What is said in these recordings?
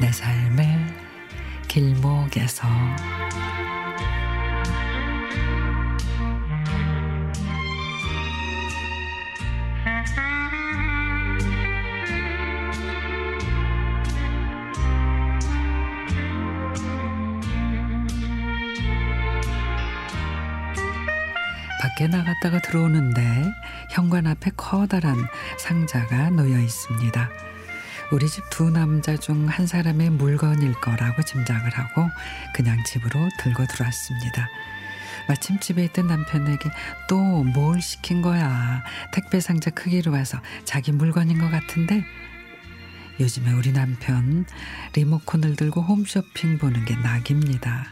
내 삶의 길목에서 밖에 나갔다가 들어오는데 현관 앞에 커다란 상자가 놓여 있습니다. 우리 집 두 남자 중 한 사람의 물건일 거라고 짐작을 하고 그냥 집으로 들고 들어왔습니다. 마침 집에 있던 남편에게 또 뭘 시킨 거야. 택배 상자 크기로 와서 자기 물건인 것 같은데 요즘에 우리 남편 리모컨을 들고 홈쇼핑 보는 게 낙입니다.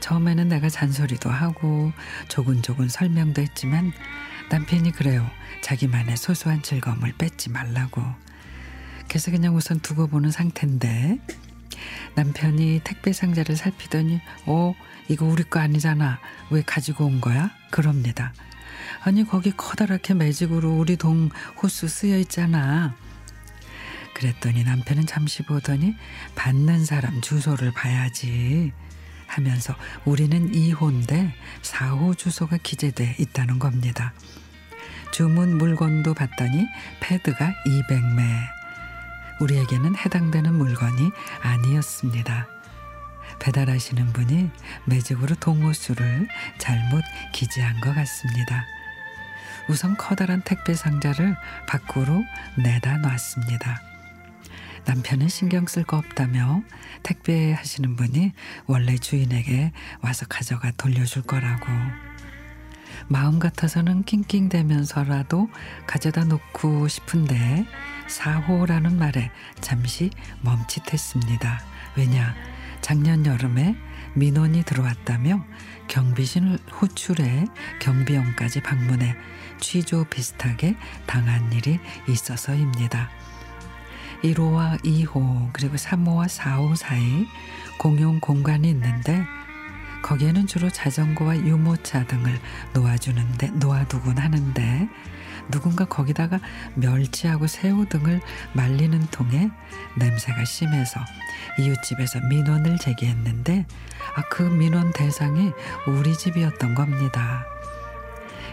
처음에는 내가 잔소리도 하고 조근조근 설명도 했지만 남편이 그래요. 자기만의 소소한 즐거움을 뺏지 말라고. 그래서 그냥 우선 두고 보는 상태인데 남편이 택배 상자를 살피더니 어 이거 우리 거 아니잖아. 왜 가지고 온 거야? 그럽니다. 아니 거기 커다랗게 매직으로 우리 동 호수 쓰여 있잖아. 그랬더니 남편은 잠시 보더니 받는 사람 주소를 봐야지. 하면서 우리는 2호인데 4호 주소가 기재돼 있다는 겁니다. 주문 물건도 봤더니 패드가 200매. 우리에게는 해당되는 물건이 아니었습니다. 배달하시는 분이 매직으로 동호수를 잘못 기재한 것 같습니다. 우선 커다란 택배 상자를 밖으로 내다 놨습니다. 남편은 신경 쓸 거 없다며 택배 하시는 분이 원래 주인에게 와서 가져가 돌려줄 거라고. 마음 같아서는 낑낑대면서라도 가져다 놓고 싶은데 사호라는 말에 잠시 멈칫했습니다. 왜냐? 작년 여름에 민원이 들어왔다며 경비실 호출에 경비원까지 방문해 취조 비슷하게 당한 일이 있어서입니다. 1호와 2호 그리고 3호와 4호 사이 공용 공간이 있는데 거기에는 주로 자전거와 유모차 등을 놓아주는데 놓아두곤 하는데 누군가 거기다가 멸치하고 새우 등을 말리는 통에 냄새가 심해서 이웃집에서 민원을 제기했는데 아, 그 민원 대상이 우리 집이었던 겁니다.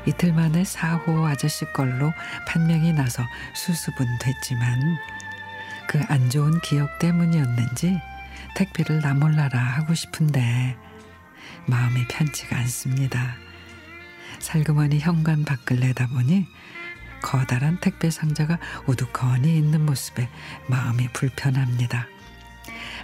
이틀 만에 4호 아저씨 걸로 판명이 나서 수습은 됐지만 그 안 좋은 기억 때문이었는지 택배를 나 몰라라 하고 싶은데 마음이 편치가 않습니다. 살그머니 현관 밖을 내다보니 커다란 택배 상자가 우두커니 있는 모습에 마음이 불편합니다.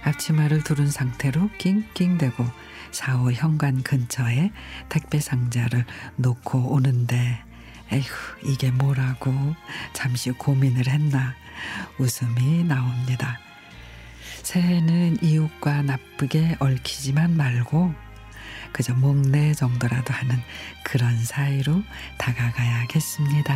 앞치마를 두른 상태로 낑낑대고 4호 현관 근처에 택배 상자를 놓고 오는데 에휴 이게 뭐라고 잠시 고민을 했나 웃음이 나옵니다. 새해는 이웃과 나쁘게 얽히지만 말고 그저 목내 정도라도 하는 그런 사이로 다가가야겠습니다.